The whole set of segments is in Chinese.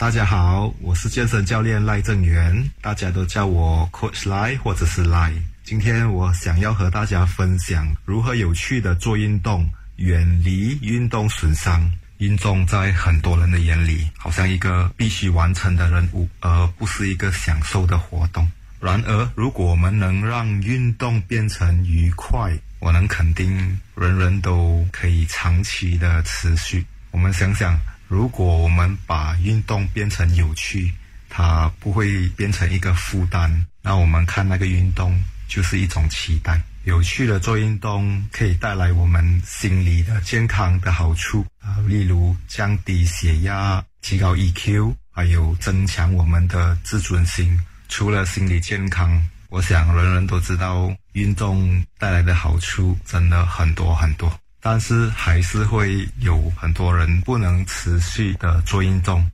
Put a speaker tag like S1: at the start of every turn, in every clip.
S1: 大家好，我是健身教练赖正元，大家都叫我 Coach 赖或者是赖。今天我想要和大家分享如何有趣的做运动，远离运动损伤。运动在很多人的眼里，好像一个必须完成的任务，而不是一个享受的活动。然而，如果我们能让运动变成愉快，我能肯定人人都可以长期的持续。我们想想，如果我们把运动变成有趣，它不会变成一个负担，那我们看那个运动就是一种期待。有趣的做运动可以带来我们心理的健康的好处啊，例如降低血压、提高 EQ，还有增强我们的自尊心。除了心理健康，我想人人都知道运动带来的好处真的很多很多，但是还是会有很多人不能持续的做运动。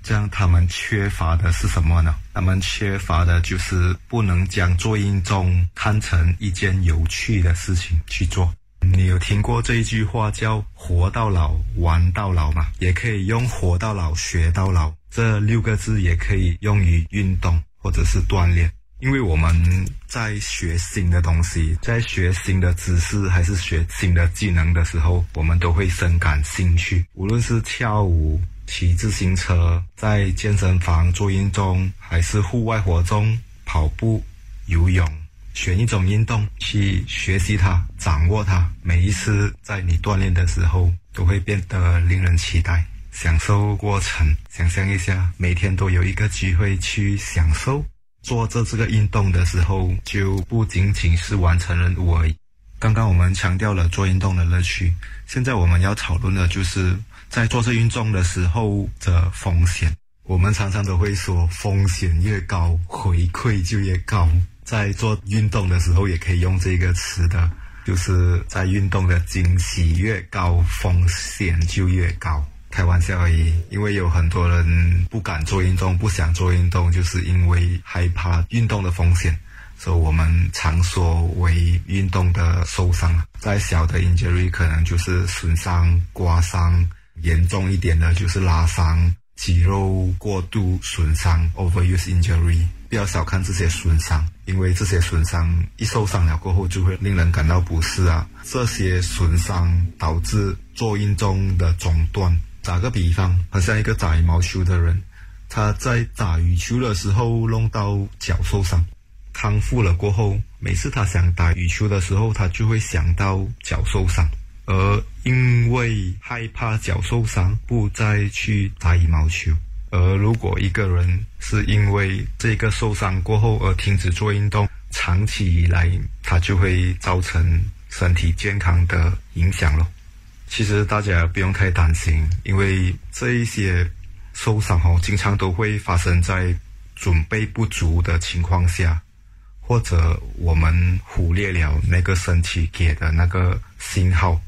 S1: 这样，他们缺乏的是什么呢？他们缺乏的就是不能将做运动看成一件有趣的事情去做。你有听过这一句话叫“活到老，玩到老”吗？也可以用“活到老，学到老”这六个字，也可以用于运动或者是锻炼。因为我们在学新的东西，在学新的知识，还是学新的技能的时候，我们都会深感兴趣。无论是跳舞。骑自行车，在健身房做运动，还是户外活动，跑步、游泳，选一种运动去学习它，掌握它。每一次在你锻炼的时候，都会变得令人期待，享受过程。想象一下，每天都有一个机会去享受做这这个运动的时候，就不仅仅是完成任务而已。刚刚我们强调了做运动的乐趣，现在我们要讨论的就是。在做这运动的时候的风险，我们常常都会说，风险越高，回馈就越高。在做运动的时候，也可以用这个词的，就是在运动的惊喜越高，风险就越高。开玩笑而已，因为有很多人不敢做运动，不想做运动，就是因为害怕运动的风险。所以我们常说为运动的受伤，再小的 injury 可能就是损伤、刮伤。严重一点的就是拉伤、肌肉过度损伤 （overuse injury）。不要小看这些损伤，因为这些损伤一受伤了过后，就会令人感到不适啊。这些损伤导致做运动的中断。打个比方，好像一个打羽毛球的人，他在打羽球的时候弄到脚受伤，康复了过后，每次他想打羽球的时候，他就会想到脚受伤。而因为害怕脚受伤，不再去打羽毛球。而如果一个人是因为这个受伤过后而停止做运动，长期以来，他就会造成身体健康的影响了。其实大家不用太担心，因为这一些受伤哦，经常都会发生在准备不足的情况下，或者我们忽略了那个身体给的那个信号。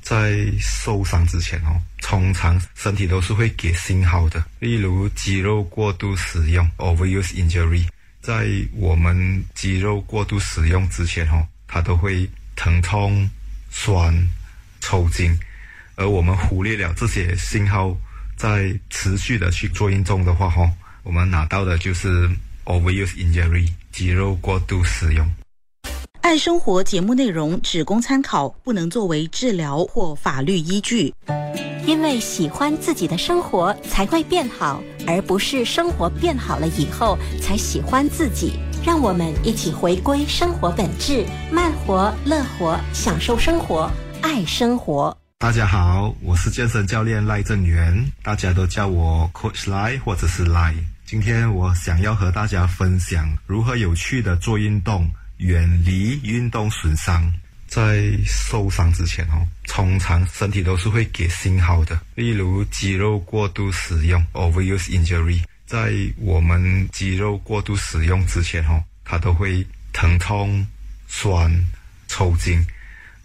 S1: 在受伤之前哦，通常身体都是会给信号的，例如肌肉过度使用 （overuse injury）。在我们肌肉过度使用之前哦，它都会疼痛、酸、抽筋，而我们忽略了这些信号，在持续的去做运动的话哦，我们拿到的就是 overuse injury，肌肉过度使用。
S2: 爱生活节目内容只供参考，不能作为治疗或法律依据。
S3: 因为喜欢自己的生活才会变好，而不是生活变好了以后才喜欢自己。让我们一起回归生活本质，慢活、乐活，享受生活，爱生活。
S1: 大家好，我是健身教练赖正元，大家都叫我 Coach 赖或者是赖。今天我想要和大家分享如何有趣的做运动。远离运动损伤，在受伤之前哦，通常身体都是会给信号的，例如肌肉过度使用 （overuse injury）。在我们肌肉过度使用之前哦，它都会疼痛、酸、抽筋，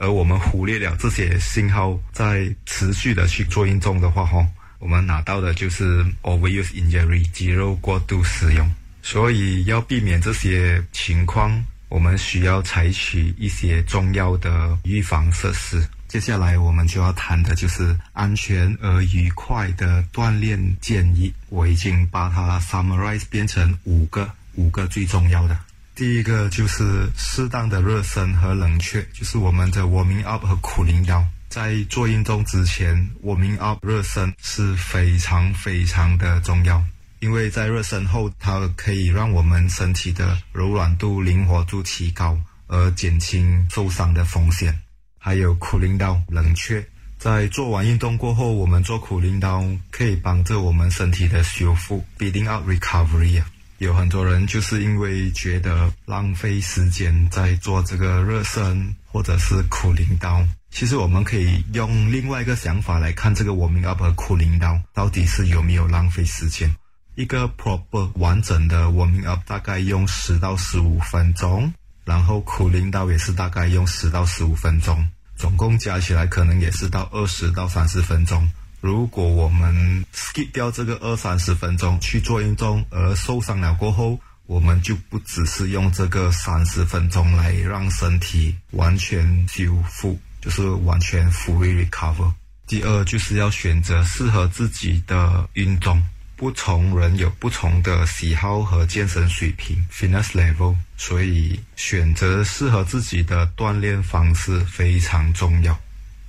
S1: 而我们忽略了这些信号，在持续的去做运动的话哦，我们拿到的就是 overuse injury，肌肉过度使用。所以要避免这些情况。我们需要采取一些重要的预防设施。接下来我们就要谈的就是安全而愉快的锻炼建议。我已经把它 summarize 变成五个，五个最重要的。第一个就是适当的热身和冷却，就是我们的 warming up 和 cooling down。在做运动之前，warming up 热身是非常非常的重要，因为在热身后，它可以让我们身体的柔软度、灵活度提高，而减轻受伤的风险。还有 cooling down 冷却，在做完运动过后，我们做 cooling down 可以帮助我们身体的修复，building up recovery 啊。有很多人就是因为觉得浪费时间在做这个热身或者是苦灵刀。其实我们可以用另外一个想法来看这个 warming up 和苦灵刀到底是有没有浪费时间。一个 proper 完整的 warming up 大概用十到十五分钟，然后苦灵刀也是大概用十到十五分钟，总共加起来可能也是到二十到三十分钟。如果我们 skip 掉这个二三十分钟去做运动而受伤了过后，我们就不只是用这个三十分钟来让身体完全修复，就是完全 fully recover。第二就是要选择适合自己的运动，不同人有不同的喜好和健身水平 （fitness level），所以选择适合自己的锻炼方式非常重要。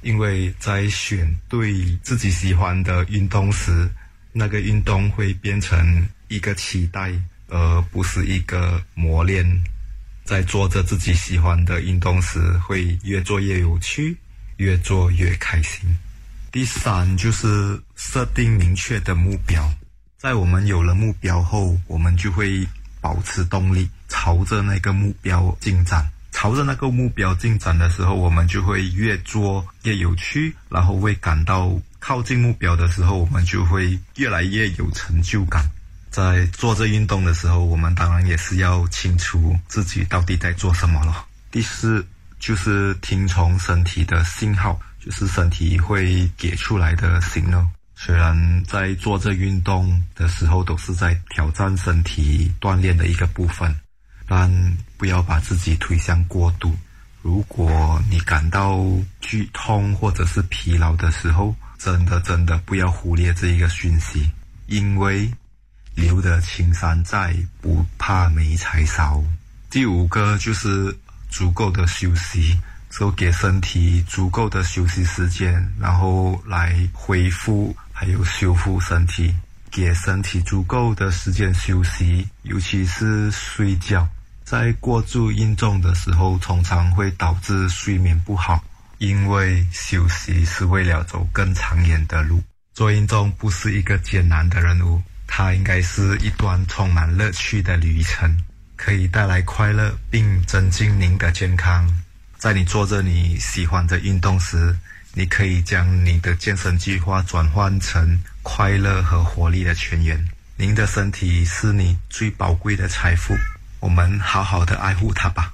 S1: 因为在选对自己喜欢的运动时，那个运动会变成一个期待，而不是一个磨练。在做着自己喜欢的运动时，会越做越有趣，越做越开心。第三就是设定明确的目标，在我们有了目标后，我们就会保持动力，朝着那个目标进展。朝着那个目标进展的时候，我们就会越做越有趣，然后会感到靠近目标的时候，我们就会越来越有成就感。在做这运动的时候，我们当然也是要清楚自己到底在做什么了。第四就是听从身体的信号，就是身体会给出来的信号。虽然在做这运动的时候都是在挑战身体锻炼的一个部分。但不要把自己推向过度。如果你感到剧痛或者是疲劳的时候，真的真的不要忽略这一个讯息，因为留得青山在，不怕没柴烧。第五个就是足够的休息，说给身体足够的休息时间，然后来恢复还有修复身体。给身体足够的时间休息，尤其是睡觉。在过度运动的时候，通常会导致睡眠不好。因为休息是为了走更长远的路。做运动不是一个艰难的任务，它应该是一段充满乐趣的旅程，可以带来快乐并增进您的健康。在你做着你喜欢的运动时，你可以将你的健身计划转换成快乐和活力的泉源。您的身体是你最宝贵的财富，我们好好的爱护它吧。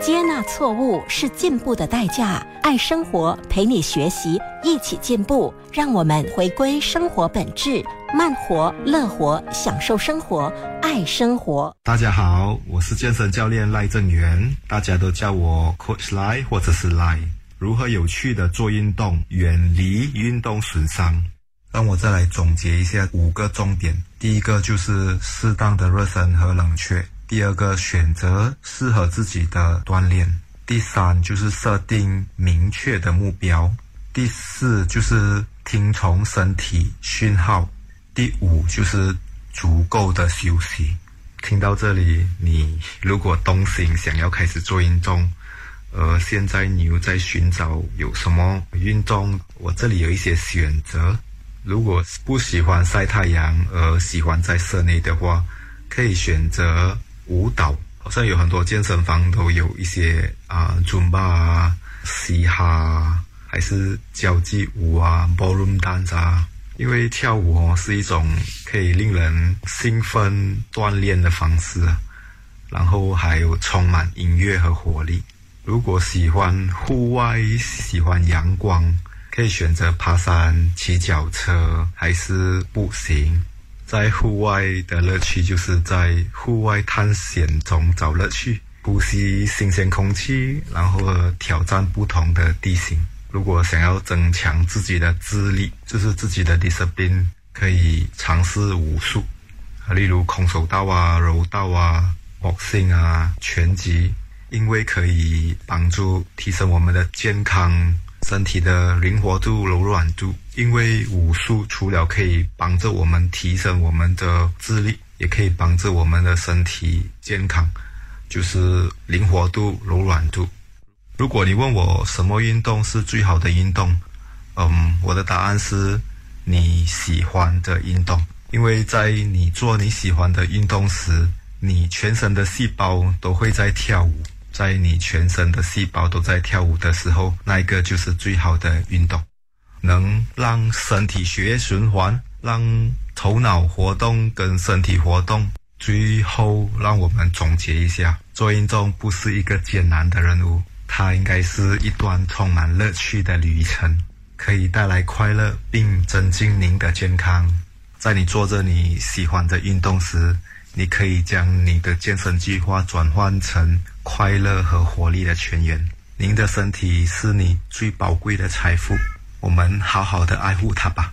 S3: 接纳错误是进步的代价。爱生活，陪你学习，一起进步。让我们回归生活本质，慢活、乐活，享受生活，爱生活。
S1: 大家好，我是健身教练赖正元，大家都叫我 Coach 赖或者是赖。如何有趣的做运动，远离运动损伤？让我再来总结一下五个重点。第一个就是适当的热身和冷却；第二个，选择适合自己的锻炼；第三，就是设定明确的目标；第四，就是听从身体讯号；第五，就是足够的休息。听到这里，你如果动心想要开始做运动，呃，现在你又在寻找有什么运动？我这里有一些选择。如果不喜欢晒太阳而喜欢在室内的话，可以选择舞蹈。好像有很多健身房都有一些啊，尊巴啊、嘻哈，还是交际舞啊、ballroom dance 啊。因为跳舞哦是一种可以令人兴奋锻炼的方式，然后还有充满音乐和活力。如果喜欢户外，喜欢阳光，可以选择爬山、骑脚车，还是步行。在户外的乐趣，就是在户外探险中找乐趣。呼吸新鲜空气，然后挑战不同的地形。如果想要增强自己的智力，就是自己的 discipline，可以尝试武术，例如空手道啊、柔道啊、boxing 啊、拳击，因为可以帮助提升我们的健康、身体的灵活度、柔软度。因为武术除了可以帮助我们提升我们的智力，也可以帮助我们的身体健康，就是灵活度、柔软度。如果你问我什么运动是最好的运动，嗯，我的答案是你喜欢的运动，因为在你做你喜欢的运动时，你全身的细胞都会在跳舞，在你全身的细胞都在跳舞的时候，那一个就是最好的运动，能让身体血液循环，让头脑活动跟身体活动。最后，让我们总结一下，做运动不是一个艰难的任务。它应该是一段充满乐趣的旅程，可以带来快乐并增进您的健康。在你做着你喜欢的运动时，你可以将你的健身计划转换成快乐和活力的泉源。您的身体是你最宝贵的财富，我们好好的爱护它吧。